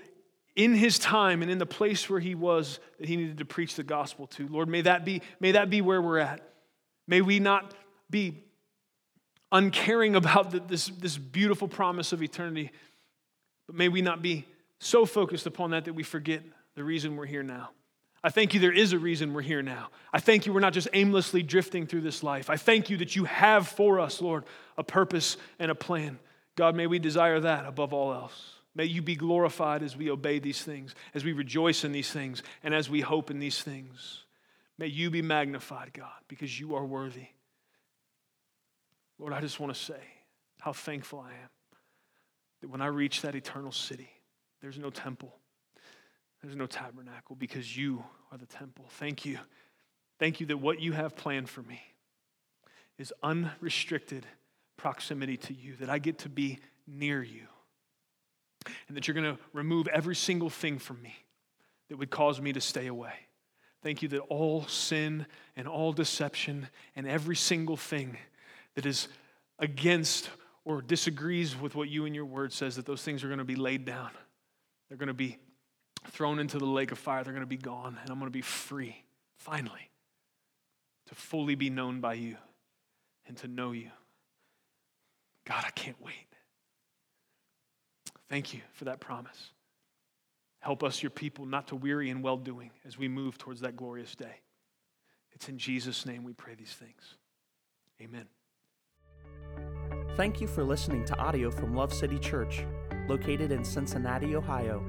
in his time and in the place where he was that he needed to preach the gospel to. Lord, may that be, may that be where we're at. May we not be uncaring about the, this, this beautiful promise of eternity, but may we not be so focused upon that that we forget the reason we're here now. I thank you there is a reason we're here now. I thank you we're not just aimlessly drifting through this life. I thank you that you have for us, Lord, a purpose and a plan. God, may we desire that above all else. May you be glorified as we obey these things, as we rejoice in these things, and as we hope in these things. May you be magnified, God, because you are worthy. Lord, I just want to say how thankful I am that when I reach that eternal city, there's no temple, there's no tabernacle because you are the temple. Thank you. Thank you that what you have planned for me is unrestricted proximity to you, that I get to be near you, and that you're going to remove every single thing from me that would cause me to stay away. Thank you that all sin and all deception and every single thing that is against or disagrees with what you and your word says, that those things are going to be laid down. They're going to be thrown into the lake of fire. They're going to be gone, and I'm going to be free, finally, to fully be known by you and to know you. God, I can't wait. Thank you for that promise. Help us, your people, not to weary in well doing as we move towards that glorious day. It's in Jesus' name we pray these things. Amen. Thank you for listening to audio from Love City Church, located in Cincinnati, Ohio.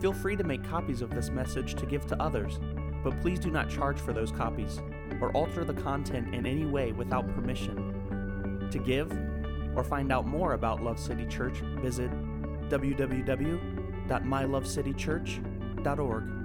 Feel free to make copies of this message to give to others, but please do not charge for those copies or alter the content in any way without permission. To give or find out more about Love City Church, visit www.mylovecitychurch.org.